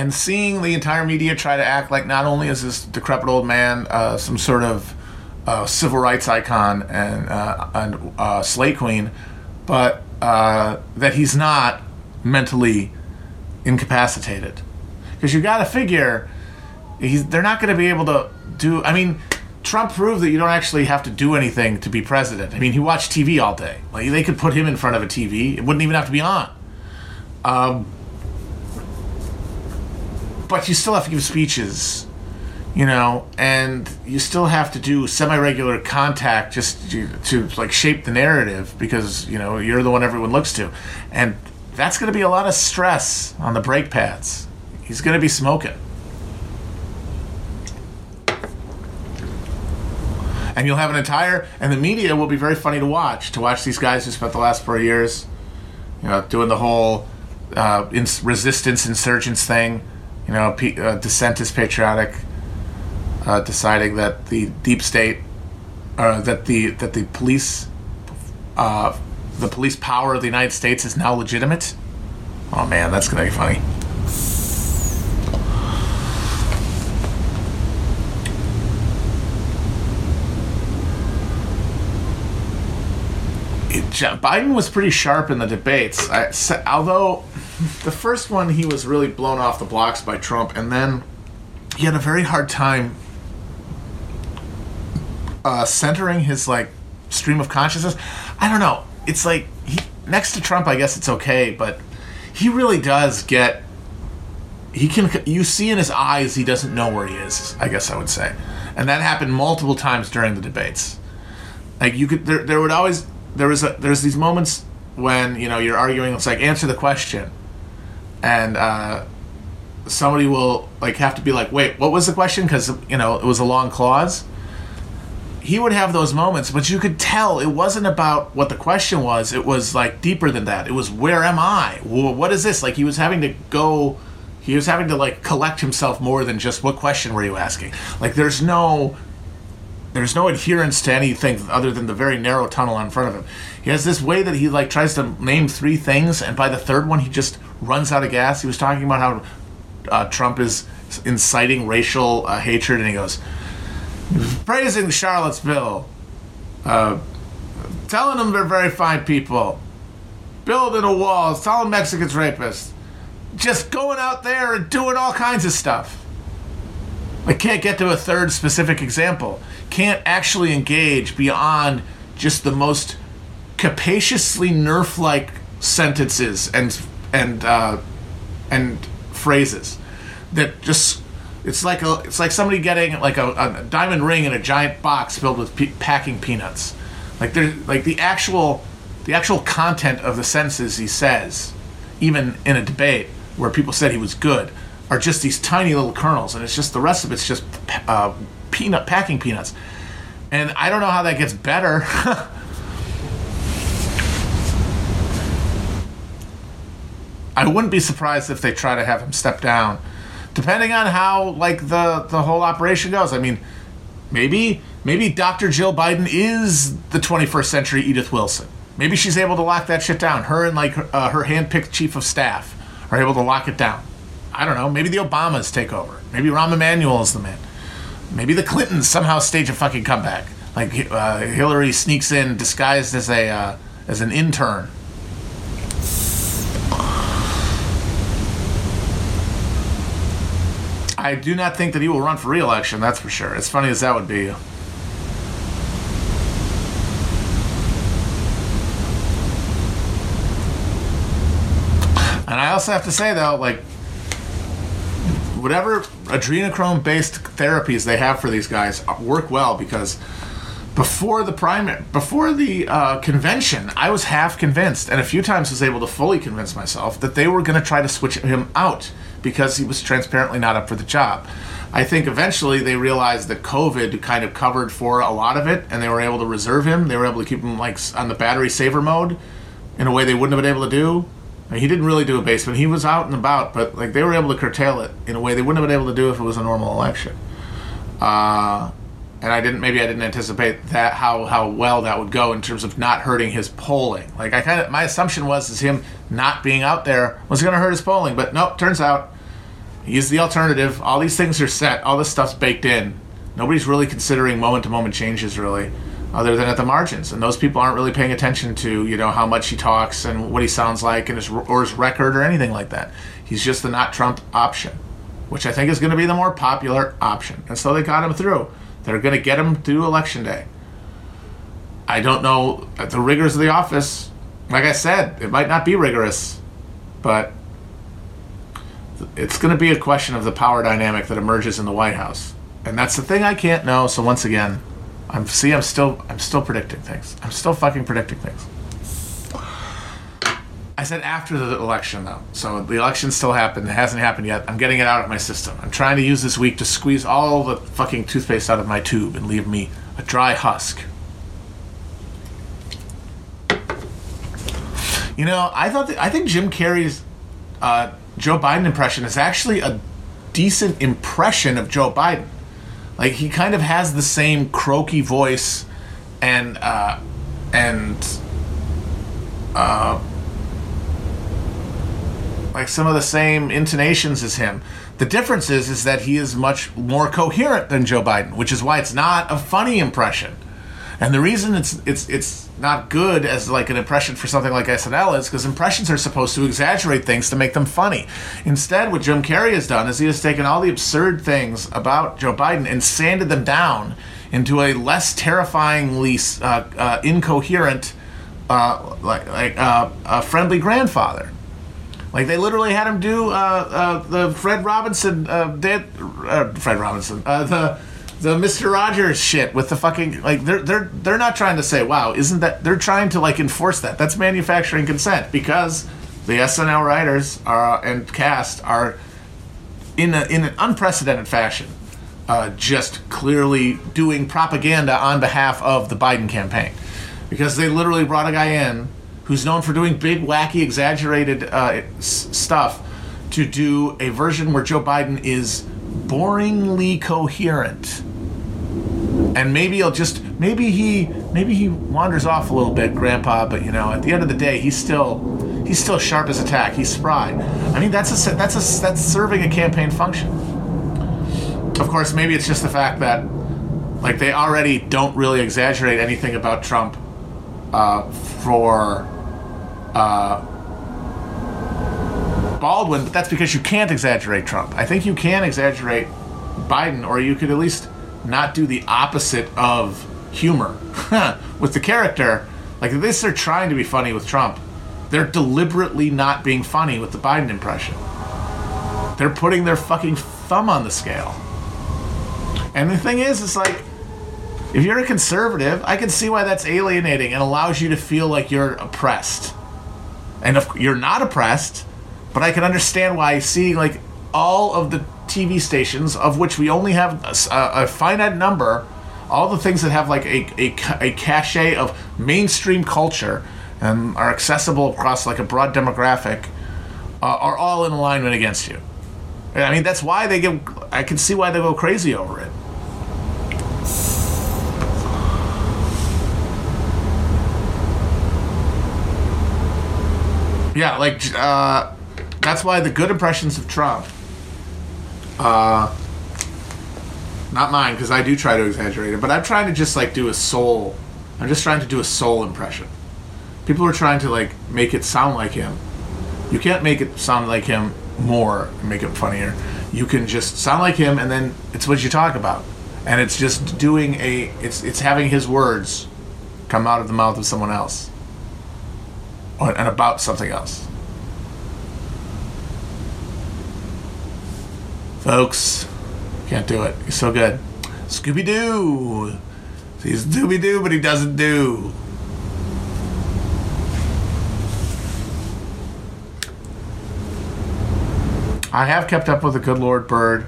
and seeing the entire media try to act like not only is this decrepit old man uh, some sort of uh, civil rights icon and, uh, and uh, slay queen, but uh, that he's not mentally incapacitated. Because you got to figure they're not going to be able to do. I mean, Trump proved that you don't actually have to do anything to be president. I mean, he watched TV all day. Like they could put him in front of a TV; it wouldn't even have to be on. Um, but you still have to give speeches, you know, and you still have to do semi-regular contact just to, to like shape the narrative because you know you're the one everyone looks to, and that's going to be a lot of stress on the brake pads. He's going to be smoking. And you'll have an entire, and the media will be very funny to watch. To watch these guys who spent the last four years, you know, doing the whole uh, resistance insurgents thing. You know, P- uh, dissent is patriotic. Uh, deciding that the deep state, uh, that the that the police, uh, the police power of the United States is now legitimate. Oh man, that's gonna be funny. Biden was pretty sharp in the debates. I, although the first one he was really blown off the blocks by Trump, and then he had a very hard time uh, centering his like stream of consciousness. I don't know. It's like he, next to Trump, I guess it's okay, but he really does get. He can. You see in his eyes he doesn't know where he is. I guess I would say, and that happened multiple times during the debates. Like you could, there, there would always there was a there's these moments when you know you're arguing. It's like answer the question, and uh, somebody will like have to be like, wait, what was the question? Because you know it was a long clause he would have those moments, but you could tell it wasn't about what the question was. It was like deeper than that. It was where am I? Wh- What is this? Like he was having to go. He was having to like collect himself more than just what question were you asking. Like there's no. There's no adherence to anything other than the very narrow tunnel in front of him. He has this way that he like tries to name three things, and by the third one, he just runs out of gas. He was talking about how uh, Trump is inciting racial uh, hatred, and he goes, praising Charlottesville, uh, telling them they're very fine people, building a wall, telling Mexicans rapists, just going out there and doing all kinds of stuff. I can't get to a third specific example. Can't actually engage beyond just the most capaciously nerf-like sentences and and uh, and phrases that just it's like a it's like somebody getting like a, a diamond ring in a giant box filled with pe- packing peanuts. Like there's like the actual the actual content of the sentences he says, even in a debate where people said he was good, are just these tiny little kernels, and it's just the rest of it's just uh, peanut packing peanuts. And I don't know how that gets better. I wouldn't be surprised if they try to have him step down, depending on how like the the whole operation goes. I mean, maybe maybe Dr. Jill Biden is the 21st century Edith Wilson. Maybe she's able to lock that shit down. Her and like uh, her handpicked chief of staff are able to lock it down. I don't know. Maybe the Obamas take over. Maybe Rahm Emanuel is the man. Maybe the Clintons somehow stage a fucking comeback. Like uh, Hillary sneaks in disguised as a uh, as an intern. I do not think that he will run for re-election. That's for sure. As funny as that would be. And I also have to say though, like whatever adrenochrome based therapies they have for these guys work well because before the primary before the uh, convention i was half convinced and a few times was able to fully convince myself that they were going to try to switch him out because he was transparently not up for the job i think eventually they realized that covid kind of covered for a lot of it and they were able to reserve him they were able to keep him like on the battery saver mode in a way they wouldn't have been able to do I mean, he didn't really do a basement. He was out and about, but like they were able to curtail it in a way they wouldn't have been able to do if it was a normal election. Uh, and I didn't. Maybe I didn't anticipate that how how well that would go in terms of not hurting his polling. Like I kind of my assumption was is him not being out there was going to hurt his polling, but nope. Turns out he's the alternative. All these things are set. All this stuff's baked in. Nobody's really considering moment to moment changes really other than at the margins. And those people aren't really paying attention to, you know, how much he talks and what he sounds like and his or his record or anything like that. He's just the not Trump option, which I think is going to be the more popular option. And so they got him through. They're going to get him through election day. I don't know the rigors of the office. Like I said, it might not be rigorous, but it's going to be a question of the power dynamic that emerges in the White House. And that's the thing I can't know. So once again, I'm see. I'm still. I'm still predicting things. I'm still fucking predicting things. I said after the election, though. So the election still happened. It hasn't happened yet. I'm getting it out of my system. I'm trying to use this week to squeeze all the fucking toothpaste out of my tube and leave me a dry husk. You know, I thought I think Jim Carrey's uh, Joe Biden impression is actually a decent impression of Joe Biden. Like he kind of has the same croaky voice and uh, and uh, like some of the same intonations as him. The difference is is that he is much more coherent than Joe Biden, which is why it's not a funny impression. And the reason it's it's it's not good as like an impression for something like SNL is because impressions are supposed to exaggerate things to make them funny. Instead, what Jim Carrey has done is he has taken all the absurd things about Joe Biden and sanded them down into a less terrifyingly uh, uh, incoherent, uh, like like uh, a friendly grandfather. Like they literally had him do uh, uh, the Fred Robinson, dead, Fred Robinson, the the Mister Rogers shit with the fucking like they're they're they're not trying to say wow isn't that they're trying to like enforce that. That's manufacturing consent because the SNL writers are and cast are in a, in an unprecedented fashion uh, just clearly doing propaganda on behalf of the Biden campaign. Because they literally brought a guy in who's known for doing big wacky exaggerated uh, s- stuff to do a version where Joe Biden is boringly coherent. And maybe he'll just maybe he maybe he wanders off a little bit grandpa but you know at the end of the day he's still he's still sharp as a tack. He's spry. I mean that's a that's a that's serving a campaign function. Of course maybe it's just the fact that like they already don't really exaggerate anything about trump uh, for uh, baldwin but that's because you can't exaggerate trump i think you can exaggerate biden or you could at least not do the opposite of humor with the character. Like this, they're trying to be funny with Trump. They're deliberately not being funny with the Biden impression. They're putting their fucking thumb on the scale. And the thing is, it's like, if you're a conservative, I can see why that's alienating and allows you to feel like you're oppressed. And if you're not oppressed, but I can understand why seeing like all of the TV stations, of which we only have a, a finite number, all the things that have like a, a, a cachet of mainstream culture and are accessible across like a broad demographic, uh, are all in alignment against you. I mean, that's why they get. I can see why they go crazy over it. Yeah, like uh, that's why the good impressions of Trump uh, not mine because I do try to exaggerate it, but I'm trying to just like do a soul. I'm just trying to do a soul impression. People are trying to like make it sound like him. You can't make it sound like him more and make it funnier. You can just sound like him, and then it's what you talk about, and it's just doing a. It's it's having his words come out of the mouth of someone else, and about something else. Folks, can't do it. He's so good. Scooby Doo. He's Dooby Doo, but he doesn't do. I have kept up with the Good Lord Bird.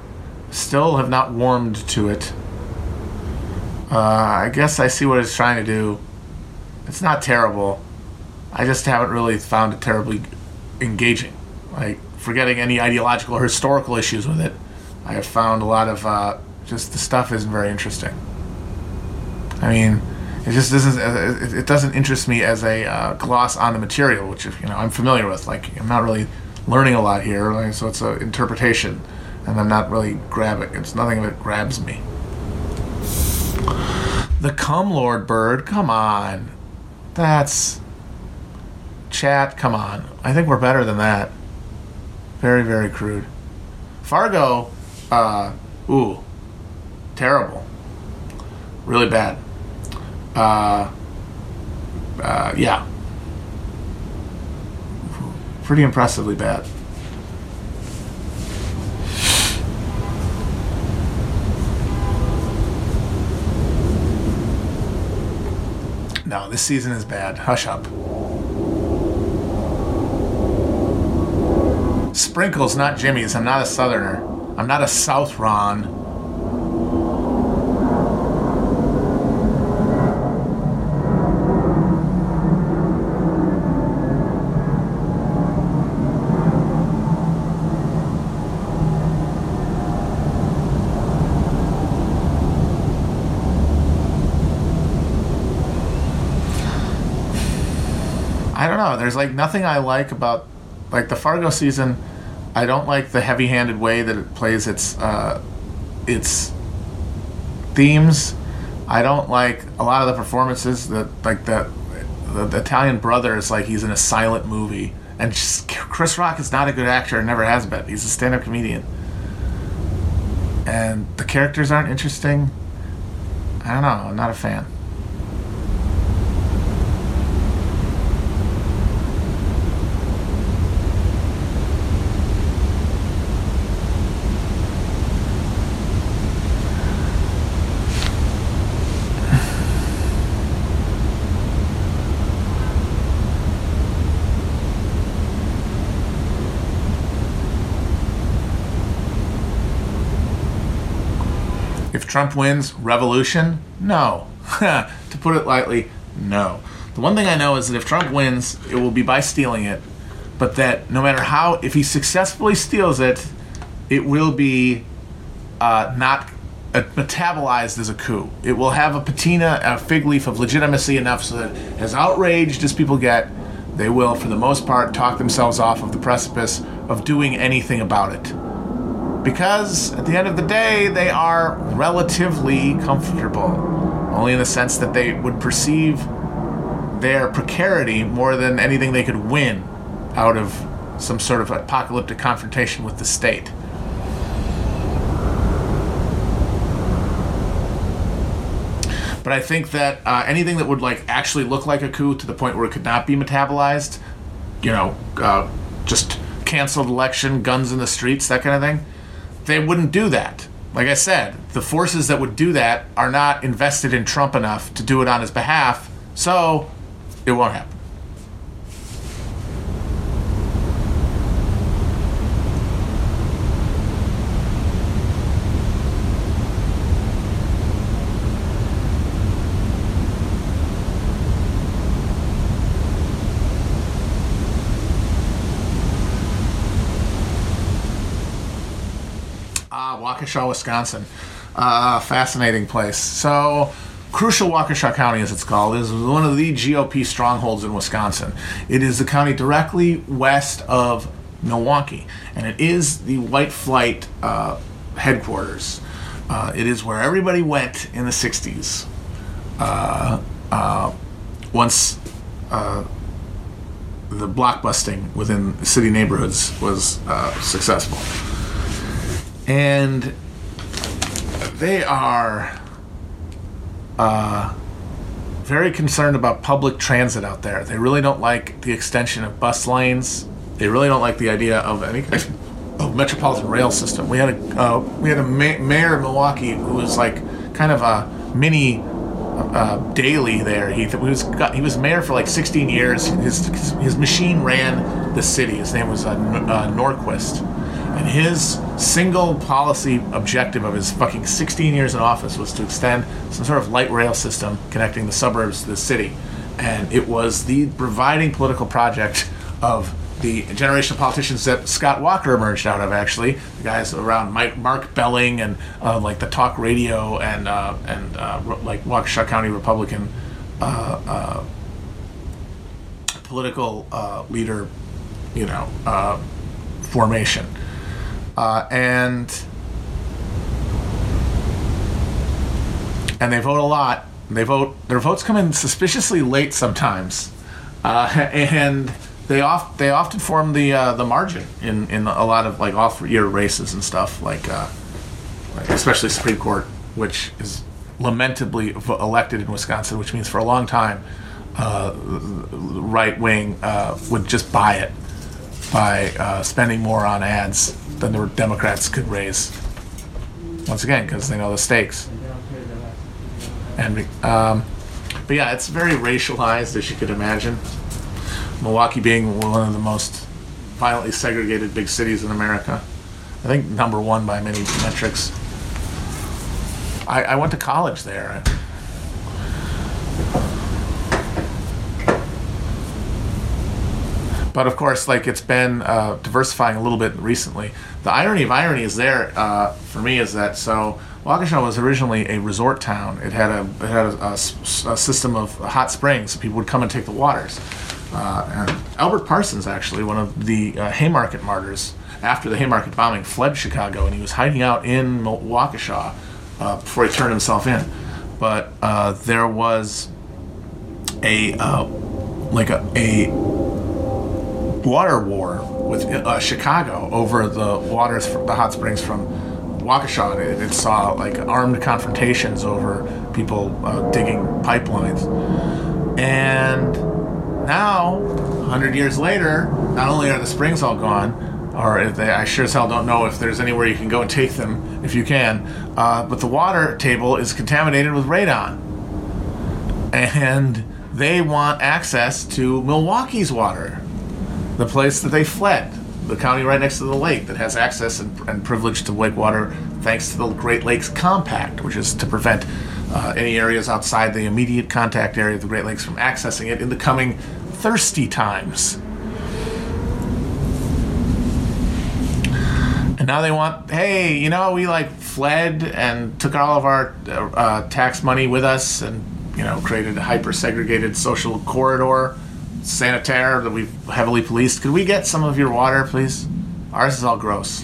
Still have not warmed to it. Uh, I guess I see what it's trying to do. It's not terrible. I just haven't really found it terribly engaging. Like, forgetting any ideological or historical issues with it, I have found a lot of uh, just the stuff isn't very interesting. I mean, it just doesn't it doesn't interest me as a uh, gloss on the material, which you know I'm familiar with. Like I'm not really learning a lot here, like, so it's an interpretation, and I'm not really grabbing. It's nothing of it grabs me. The Cum Lord bird, come on, that's chat. Come on, I think we're better than that. Very, very crude. Fargo, uh, ooh, terrible. Really bad. Uh, uh, yeah. Pretty impressively bad. No, this season is bad. Hush up. Sprinkles, not jimmies. I'm not a Southerner. I'm not a Southron. I don't know. There's like nothing I like about like the Fargo season. I don't like the heavy-handed way that it plays its uh, its themes. I don't like a lot of the performances that like the, the the Italian brother is like he's in a silent movie, and just, Chris Rock is not a good actor and never has been. He's a stand-up comedian, and the characters aren't interesting. I don't know. I'm not a fan. Trump wins, revolution? No. to put it lightly, no. The one thing I know is that if Trump wins, it will be by stealing it, but that no matter how, if he successfully steals it, it will be uh, not uh, metabolized as a coup. It will have a patina, a fig leaf of legitimacy enough so that, as outraged as people get, they will, for the most part, talk themselves off of the precipice of doing anything about it because at the end of the day, they are relatively comfortable. Only in the sense that they would perceive their precarity more than anything they could win out of some sort of apocalyptic confrontation with the state. But I think that uh, anything that would like actually look like a coup to the point where it could not be metabolized, you know, uh, just canceled election, guns in the streets, that kind of thing they wouldn't do that. Like I said, the forces that would do that are not invested in Trump enough to do it on his behalf, so it won't happen. Waukesha, Wisconsin. Uh, fascinating place. So, Crucial Waukesha County, as it's called, is one of the GOP strongholds in Wisconsin. It is the county directly west of Milwaukee, and it is the white flight uh, headquarters. Uh, it is where everybody went in the 60s. Uh, uh, once uh, the blockbusting within city neighborhoods was successful and they are uh, very concerned about public transit out there. They really don't like the extension of bus lanes. They really don't like the idea of any kind of metropolitan rail system. We had a uh, we had a ma- mayor of Milwaukee who was like kind of a mini uh, Daley there. He, he was got, he was mayor for like 16 years. His, his, machine ran the city. His name was uh, uh, Norquist. And his single policy objective of his fucking 16 years in office was to extend some sort of light rail system connecting the suburbs to the city. And it was the providing political project of the generation of politicians that Scott Walker emerged out of, actually. The guys around Mike, Mark Belling and uh, like the talk radio and, uh, and uh, like Waukesha County Republican uh, uh, political uh, leader, you know, formation uh, and and they vote a lot. They vote. Their votes come in suspiciously late sometimes, uh, and they oft they often form the uh, the margin in, in a lot of like off year races and stuff like, uh, like especially Supreme Court, which is lamentably elected in Wisconsin, which means for a long time, uh, right wing uh, would just buy it by uh, spending more on ads than the Democrats could raise. Once again, because they know the stakes. And um, but yeah, it's very racialized as you could imagine. Milwaukee being one of the most violently segregated big cities in America. I think number one by many metrics. I, I went to college there. But of course, like it's been uh, diversifying a little bit recently. The irony of irony is there uh, for me is that so Waukesha was originally a resort town. It had a it had a, a a system of hot springs. People would come and take the waters. Uh, and Albert Parsons, actually, one of the uh, Haymarket martyrs, after the Haymarket bombing, fled Chicago and he was hiding out in Waukesha uh, before he turned himself in. But uh, there was a uh, like a, a water war with uh, Chicago over the waters, from the hot springs from Waukesha. It, it saw like armed confrontations over people uh, digging pipelines. And now, 100 years later, not only are the springs all gone, or if they, I sure as hell don't know if there's anywhere you can go and take them if you can, uh, but the water table is contaminated with radon. And they want access to Milwaukee's water the place that they fled, the county right next to the lake that has access and, and privilege to lake water thanks to the Great Lakes Compact, which is to prevent uh, any areas outside the immediate contact area of the Great Lakes from accessing it in the coming thirsty times. And now they want, hey, you know, we like fled and took all of our uh, tax money with us and, you know, created a hyper segregated social corridor sanitaire that we've heavily policed. Could we get some of your water, please? Ours is all gross.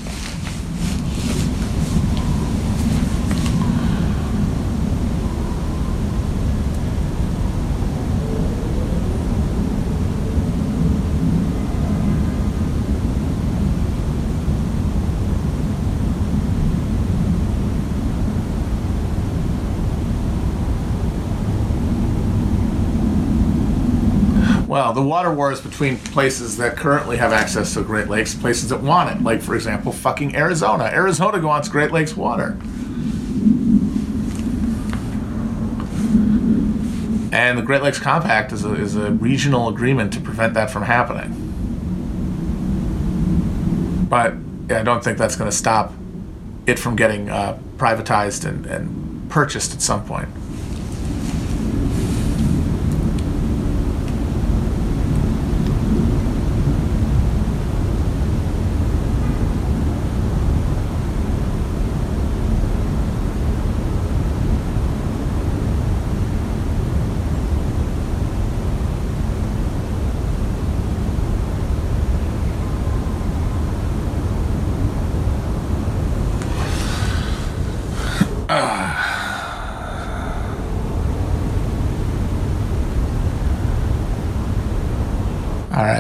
Well, the water war is between places that currently have access to Great Lakes, places that want it. Like, for example, fucking Arizona. Arizona wants Great Lakes water. And the Great Lakes Compact is a, is a regional agreement to prevent that from happening. But I don't think that's going to stop it from getting uh, privatized and, and purchased at some point.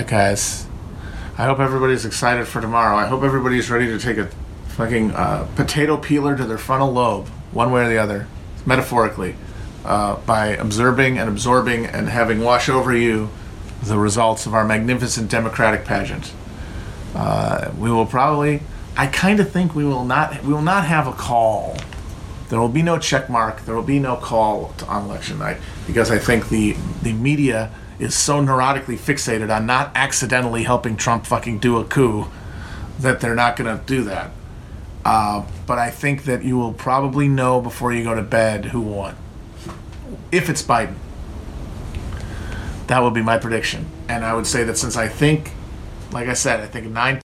Guys. I hope everybody's excited for tomorrow. I hope everybody's ready to take a fucking uh, potato peeler to their frontal lobe, one way or the other, metaphorically, uh, by observing and absorbing and having wash over you the results of our magnificent democratic pageant. Uh, we will probably. I kind of think we will not. We will not have a call. There will be no check mark. There will be no call on election night because I think the the media is so neurotically fixated on not accidentally helping Trump fucking do a coup that they're not going to do that. Uh, but I think that you will probably know before you go to bed who won. If it's Biden. That would be my prediction. And I would say that since I think, like I said, I think nine